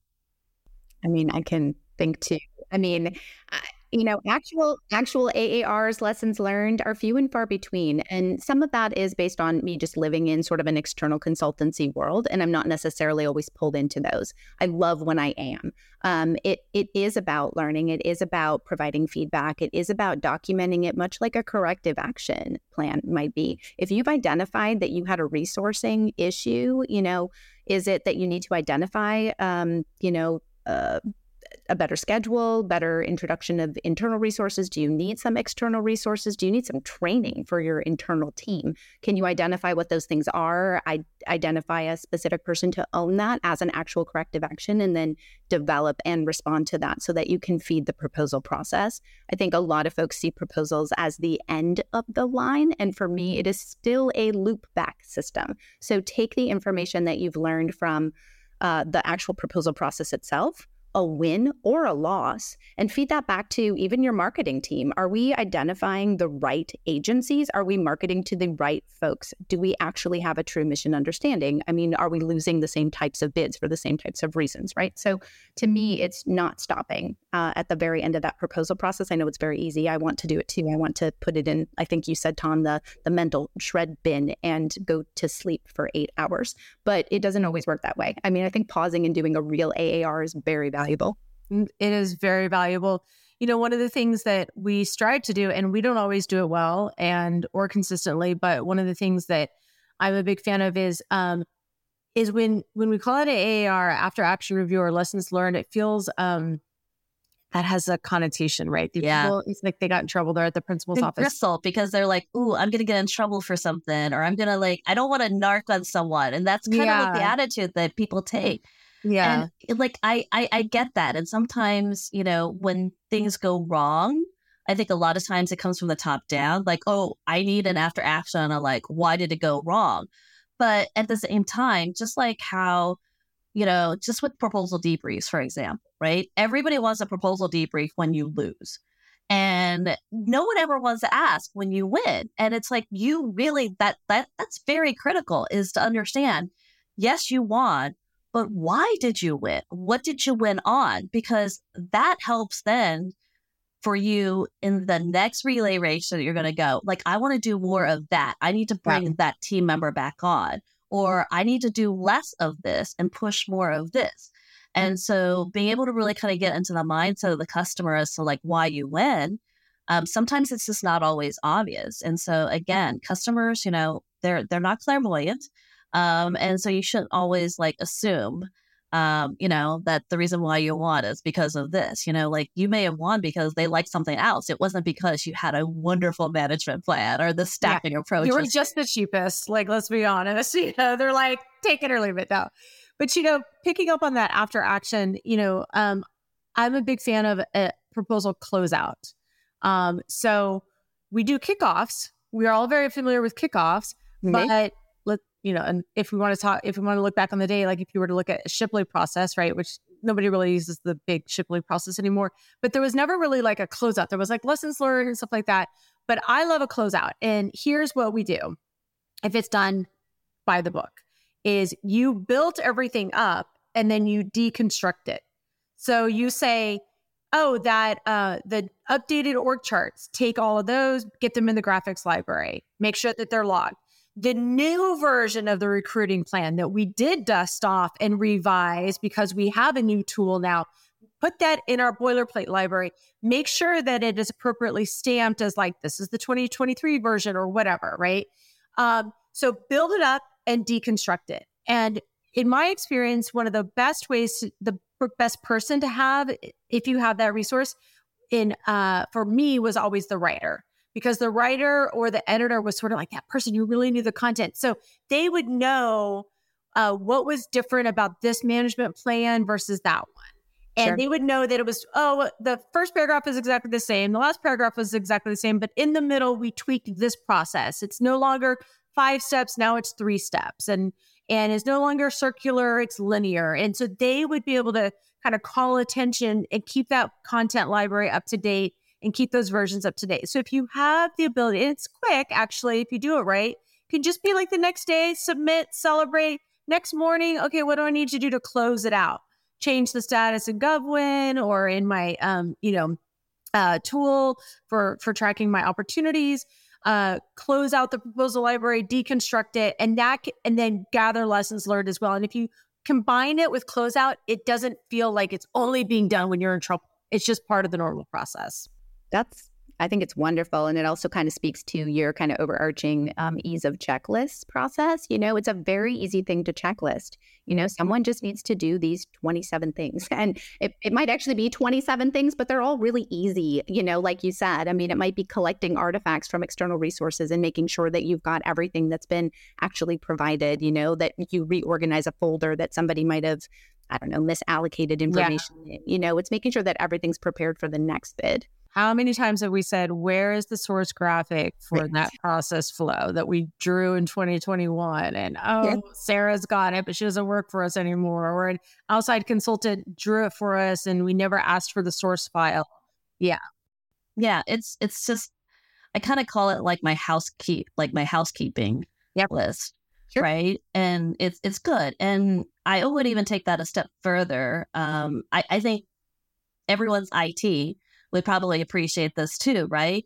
I mean i can think too. I mean I, you know, actual actual AARs lessons learned are few and far between, and some of that is based on me just living in sort of an external consultancy world, and I'm not necessarily always pulled into those. I love when I am. Um, it it is about learning. It is about providing feedback. It is about documenting it, much like a corrective action plan might be. If you've identified that you had a resourcing issue, you know, is it that you need to identify, um, you know, uh, a better schedule, better introduction of internal resources? Do you need some external resources? Do you need some training for your internal team? Can you identify what those things are? I identify a specific person to own that as an actual corrective action and then develop and respond to that so that you can feed the proposal process. I think a lot of folks see proposals as the end of the line. And for me, it is still a loop back system. So take the information that you've learned from uh, the actual proposal process itself a win or a loss and feed that back to even your marketing team. Are we identifying the right agencies? Are we marketing to the right folks? Do we actually have a true mission understanding? I mean, are we losing the same types of bids for the same types of reasons, right? So to me, it's not stopping uh, at the very end of that proposal process. I know it's very easy. I want to do it too. I want to put it in, I think you said, Tan, the, the mental shred bin and go to sleep for eight hours. But it doesn't always work that way. I mean, I think pausing and doing a real AAR is very valuable valuable. It is very valuable. You know, one of the things that we strive to do, and we don't always do it well and or consistently, but one of the things that I'm a big fan of is um, is when when we call it an AAR after action review or lessons learned, it feels um, that has a connotation, right? The yeah. People, it's like they got in trouble. They're at the principal's they office. Bristle because they're like, ooh, I'm going to get in trouble for something, or I'm going to like, I don't want to narc on someone. And that's kind yeah. of like the attitude that people take. Yeah. And like I, I I get that. And sometimes, you know, when things go wrong, I think a lot of times it comes from the top down, like, oh, I need an after action on like, why did it go wrong? But at the same time, just like how, you know, just with proposal debriefs, for example, right? Everybody wants a proposal debrief when you lose. And no one ever wants to ask when you win. And it's like you really that that that's very critical is to understand, yes, you won, but why did you win? What did you win on? Because that helps then for you in the next relay race that you're going to go. Like, I want to do more of that. I need to bring that team member back on, or I need to do less of this and push more of this. And so being able to really kind of get into the mindset of the customer as to like why you win, um, sometimes it's just not always obvious. And so again, customers, you know, they're they're not clairvoyant. Um, and so you shouldn't always like assume, um, you know, that the reason why you won is because of this. You know, like you may have won because they liked something else. It wasn't because you had a wonderful management plan or the staffing yeah. approach. You were just the cheapest. Like, let's be honest. You know, they're like, take it or leave it now. But you know, picking up on that after action, you know, um, I'm a big fan of a proposal closeout. Um, so we do kickoffs. We are all very familiar with kickoffs, mm-hmm. but you know, and if we want to talk, if we want to look back on the day, like if you were to look at a Shipley process, right, which nobody really uses the big Shipley process anymore, but there was never really like a closeout. There was like lessons learned and stuff like that. But I love a closeout. And here's what we do if it's done by the book is you built everything up and then you deconstruct it. So you say, oh, that uh, the updated org charts, take all of those, get them in the graphics library, make sure that they're logged the new version of the recruiting plan that we did dust off and revise because we have a new tool now put that in our boilerplate library make sure that it is appropriately stamped as like this is the 2023 version or whatever right? Um, so build it up and deconstruct it. And in my experience one of the best ways to, the best person to have if you have that resource in uh, for me was always the writer because the writer or the editor was sort of like that person who really knew the content. So they would know uh, what was different about this management plan versus that one. And sure. they would know that it was, oh, the first paragraph is exactly the same. The last paragraph was exactly the same. But in the middle, we tweaked this process. It's no longer five steps. Now it's three steps. And and it's no longer circular, it's linear. And so they would be able to kind of call attention and keep that content library up to date and keep those versions up to date. So if you have the ability, and it's quick actually, if you do it right, you can just be like the next day, submit, celebrate. Next morning, okay, what do I need to do to close it out? Change the status in GovWin or in my, um, you know, uh, tool for for tracking my opportunities. Uh, close out the proposal library, deconstruct it, and that and then gather lessons learned as well. And if you combine it with closeout, it doesn't feel like it's only being done when you're in trouble. It's just part of the normal process. That's I think it's wonderful. And it also kind of speaks to your kind of overarching um, ease of checklist process. You know, it's a very easy thing to checklist. You know, someone just needs to do these 27 things. And it, it might actually be 27 things, but they're all really easy. You know, like you said, I mean, it might be collecting artifacts from external resources and making sure that you've got everything that's been actually provided, you know, that you reorganize a folder that somebody might have I don't know, misallocated information. Yeah. You know, it's making sure that everything's prepared for the next bid. How many times have we said, where is the source graphic for right. that process flow that we drew in 2021? And oh, yeah. Sarah's got it, but she doesn't work for us anymore. Or an outside consultant drew it for us and we never asked for the source file. Yeah. Yeah. It's, it's just, I kind of call it like my housekeep, like my housekeeping yep. list. Sure. Right. And it's, it's good. And I would even take that a step further. Um, I, I think everyone's IT would probably appreciate this too, right?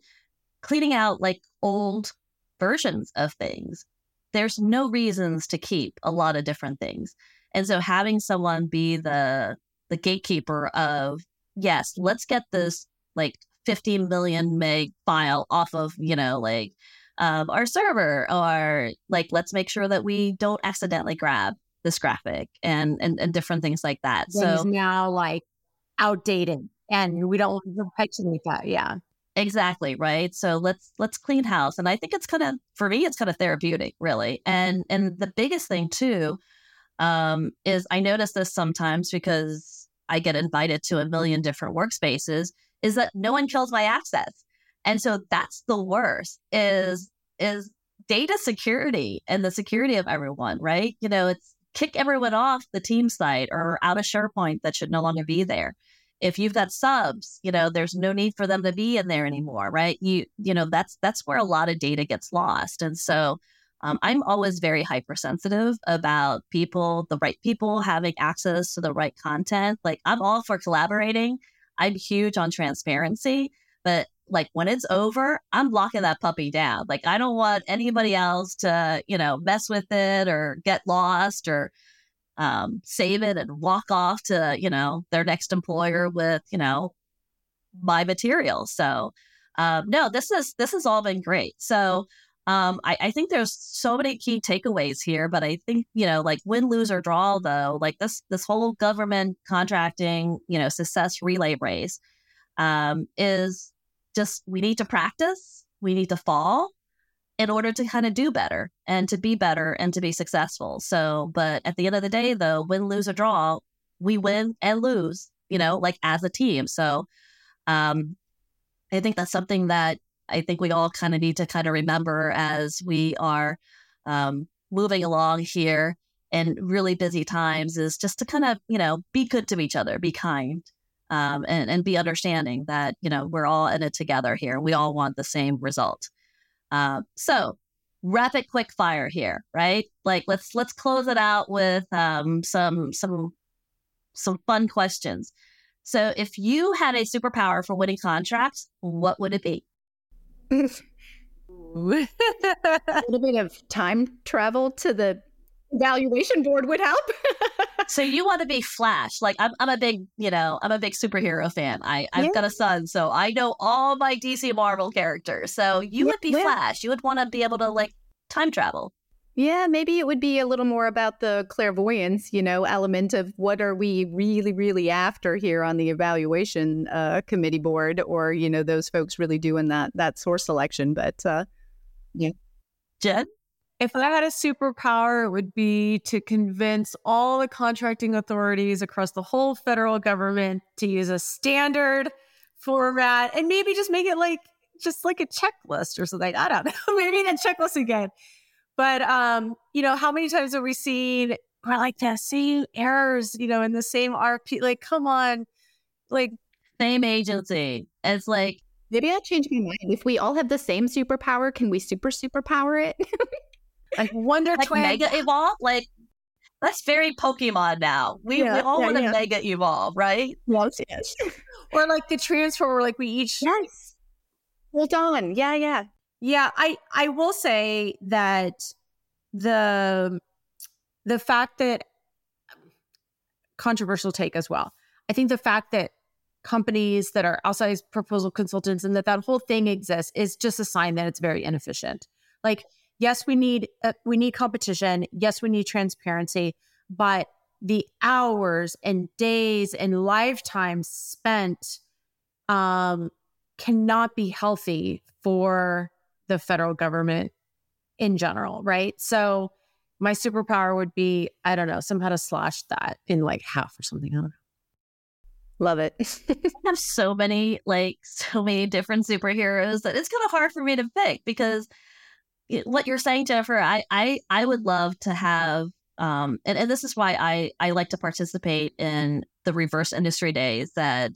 Cleaning out like old versions of things. There's no reasons to keep a lot of different things. And so having someone be the the gatekeeper of yes, let's get this like 15 million meg file off of, you know, like um, our server or like let's make sure that we don't accidentally grab this graphic and and, and different things like that. Things so now like outdated and we don't want to perpetuate that. Yeah. Exactly, right? So let's let's clean house. And I think it's kind of for me it's kind of therapeutic, really. And and the biggest thing too um is I notice this sometimes because I get invited to a million different workspaces is that no one kills my access. And so that's the worst is is data security and the security of everyone, right? You know, it's kick everyone off the team site or out of SharePoint that should no longer be there if you've got subs, you know, there's no need for them to be in there anymore, right? You, you know, that's that's where a lot of data gets lost. And so um, I'm always very hypersensitive about people, the right people having access to the right content. Like I'm all for collaborating. I'm huge on transparency, but like when it's over, I'm locking that puppy down. Like I don't want anybody else to, you know, mess with it or get lost or um, save it and walk off to you know their next employer with you know my material. So um, no, this is this has all been great. So um, I, I, think there's so many key takeaways here, but I think you know like win, lose or draw though, like this this whole government contracting you know success relay race um, is just we need to practice, we need to fall, in order to kind of do better and to be better and to be successful. So, but at the end of the day, though, win, lose, or draw, we win and lose, you know, like as a team. So, um, I think that's something that I think we all kind of need to kind of remember as we are um, moving along here in really busy times is just to kind of, you know, be good to each other, be kind. Um, and, and be understanding that you know we're all in it together here. We all want the same result. Uh, so rapid quick fire here, right? Like let's let's close it out with um, some some some fun questions. So if you had a superpower for winning contracts, what would it be? a little bit of time travel to the evaluation board would help. so you want to be Flash? Like I'm, I'm a big, you know, I'm a big superhero fan. I, I've yeah. got a son, so I know all my DC Marvel characters. So you yeah, would be yeah. Flash. You would want to be able to like time travel. Yeah, maybe it would be a little more about the clairvoyance, you know, element of what are we really, really after here on the evaluation uh, committee board, or you know, those folks really doing that that source selection. But uh, yeah, Jen. If I had a superpower, it would be to convince all the contracting authorities across the whole federal government to use a standard format and maybe just make it like just like a checklist or something. I don't know. maybe a checklist again. But um, you know, how many times have we seen or like the same errors, you know, in the same RP? Like, come on, like same agency. It's like maybe I change my mind. If we all have the same superpower, can we super superpower it? like Wonder like Twin, Mega Evolve, like That's very Pokemon now. We, Yeah, we all yeah, want to yeah. mega evolve, right? Yes, yes. Or like the transfer where like we each yes. Hold on. Yeah, yeah. Yeah, I I will say that the the fact that controversial take as well. I think the fact that companies that are outside proposal consultants and that that whole thing exists is just a sign that it's very inefficient. Like, yes, we need uh, we need competition. Yes, we need transparency, but the hours and days and lifetimes spent um, cannot be healthy for the federal government in general, right? So my superpower would be, I don't know, somehow to slash that in like half or something. I don't know. Love it. I have so many, like, so many different superheroes that it's kind of hard for me to pick because it- what you're saying, Jennifer, I, I, I would love to have, um, and, and this is why I, I like to participate in the reverse industry days that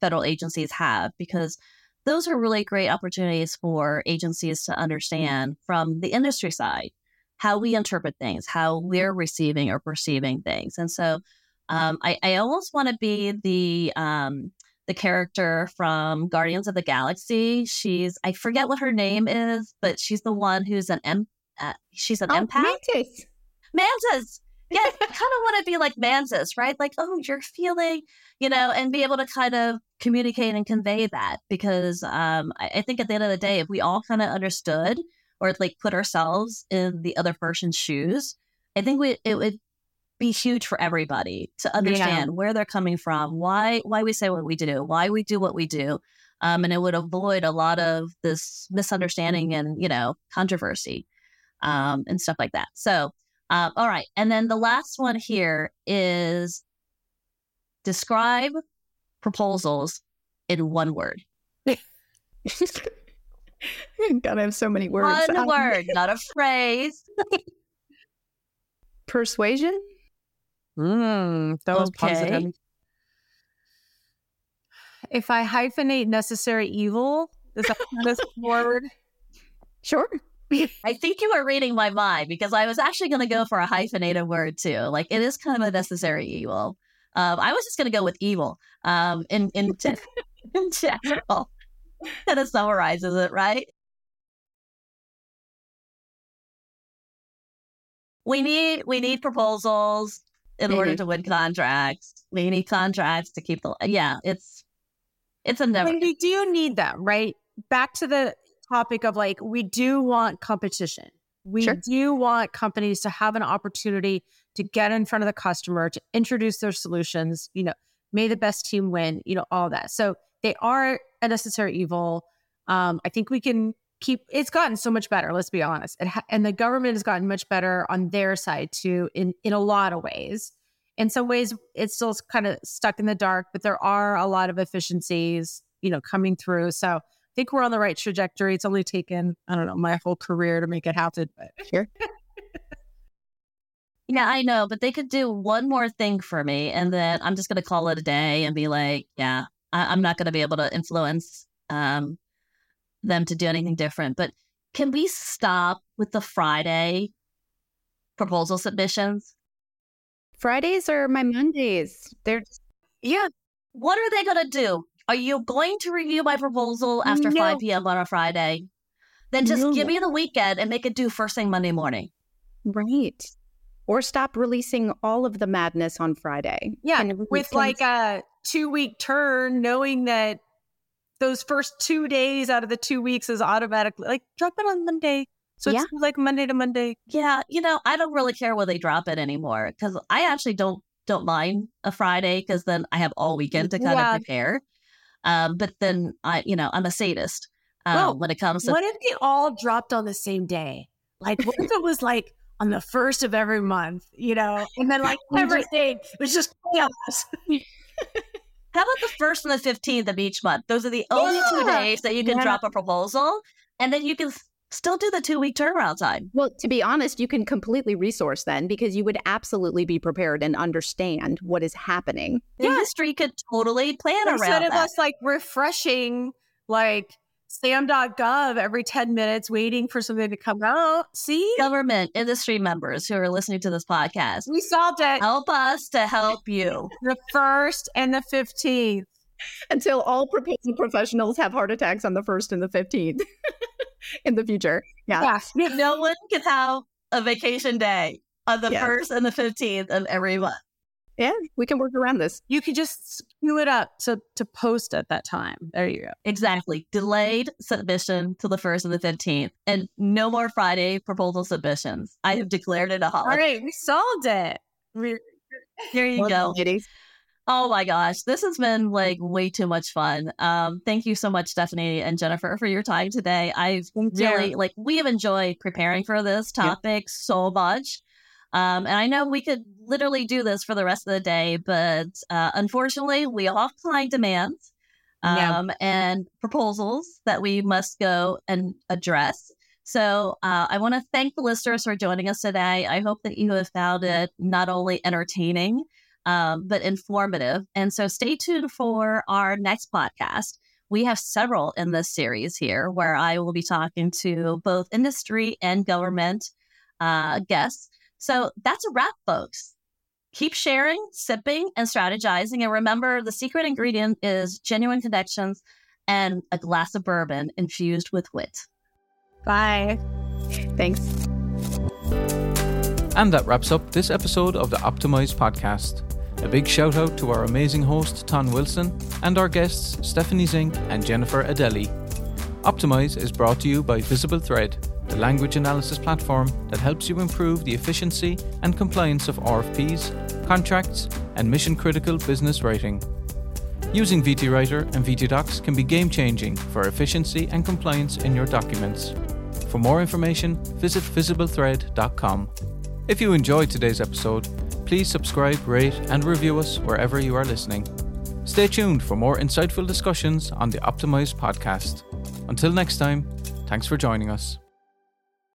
federal agencies have because those are really great opportunities for agencies to understand from the industry side how we interpret things, how we're receiving or perceiving things. And so um, I, I almost want to be the um, the character from Guardians of the Galaxy. She's I forget what her name is, but she's the one who's an em- uh, she's an Oh, empath. Mantis. Mantis. Yeah, I kind of want to be like Mantis, right? Like, oh, you're feeling, you know, and be able to kind of communicate and convey that because um, I, I think at the end of the day, if we all kind of understood or like put ourselves in the other person's shoes, I think we it would be huge for everybody to understand where they're coming from, why why we say what we do, why we do what we do, um, and it would avoid a lot of this misunderstanding and you know controversy um, and stuff like that. So. Um, all right. And then the last one here is describe proposals in one word. God, I have so many words. One Um, word, not a phrase. Persuasion. Mm, that was Okay. positive. If I hyphenate necessary evil, is that this forward? Sure. I think you were reading my mind because I was actually going to go for a hyphenated word too. Like it is kind of a necessary evil. Um, I was just going to go with evil um, in in, gen- in general. Kind of summarizes it, right? We need we need proposals in order Mhm. to win contracts. We need contracts to keep the yeah. It's it's a never. We do need them, right? Back to the topic of like, we do want competition. We Sure. do want companies to have an opportunity to get in front of the customer, to introduce their solutions, you know, may the best team win, you know, all that. So they are a necessary evil. Um, I think we can keep, it's gotten so much better, let's be honest. It ha- and the government has gotten much better on their side too, in, in a lot of ways. In some ways, it's still kind of stuck in the dark, but there are a lot of efficiencies, you know, coming through. So I think we're on the right trajectory. It's only taken, I don't know, my whole career to make it happen. But Sure. Yeah, I know, but they could do one more thing for me, and then I'm just going to call it a day and be like, yeah, I- I'm not going to be able to influence um, them to do anything different. But can we stop with the Friday proposal submissions? Fridays are my Mondays. They're yeah, What are they going to do? Are you going to review my proposal after No. 5 p.m. on a Friday? Then just No. give me the weekend and make it due first thing Monday morning. right. Or stop releasing all of the madness on Friday. yeah, with can- like a two week turn, knowing that those first two days out of the two weeks is automatically like drop it on Monday. So Yeah. it's like Monday to Monday. Yeah, you know, I don't really care where they drop it anymore because I actually don't don't mind a Friday because then I have all weekend to kind Yeah. of prepare. Um, but then I, you know, I'm a sadist um, Well, when it comes to What if they all dropped on the same day? Like, what if it was like on the first of every month, you know, and then like everything was just chaos? how about the first and the fifteenth of each month? Those are the only two days that you can Yeah. drop a proposal, and then you can still do the two week turnaround time. Well, to be honest, you can completely resource then because you would absolutely be prepared and understand what is happening. The industry could totally plan Instead around of that. us like refreshing like sam.gov every 10 minutes waiting for something to come out. See? Government industry members who are listening to this podcast. We solved it. Help us to help you. The first and the 15th. Until all proposal professionals have heart attacks on the first and the 15th in the future. Yeah. Yeah. No one can have a vacation day on the Yes. 1st and the 15th of every month. Yeah. We can work around this. You could just skew it up to, to post at that time. There you go. Exactly. Delayed submission to the 1st and the 15th. And no more Friday proposal submissions. I have declared it a holiday. right. We solved it. We Here you Well, go. ladies. Oh my gosh, this has been like way too much fun. Um, thank you so much, Stephanie and Jennifer, for your time today. I've Thank you. really like we have enjoyed preparing for this Yeah. topic so much. Um, and I know we could literally do this for the rest of the day, but uh, unfortunately, we all have client demands Yeah. um, and proposals that we must go and address. So uh, I want to thank the listeners for joining us today. I hope that you have found it not only entertaining, um, but informative. And so stay tuned for our next podcast. We have several in this series here where I will be talking to both industry and government uh, guests. So that's a wrap, folks. Keep sharing, sipping, and strategizing. And remember, the secret ingredient is genuine connections and a glass of bourbon infused with wit. Bye. Thanks. And that wraps up this episode of the Optimize podcast. A big shout out to our amazing host, Tan Wilson, and our guests, Stephanie Zink and Jennifer Adeli. Optimize is brought to you by VisibleThread, the language analysis platform that helps you improve the efficiency and compliance of RFPs, contracts, and mission critical business writing. Using VT Writer and VT Docs can be game changing for efficiency and compliance in your documents. For more information, visit visiblethread.com. If you enjoyed today's episode, please subscribe, rate, and review us wherever you are listening. Stay tuned for more insightful discussions on the Optimized podcast. Until next time, thanks for joining us.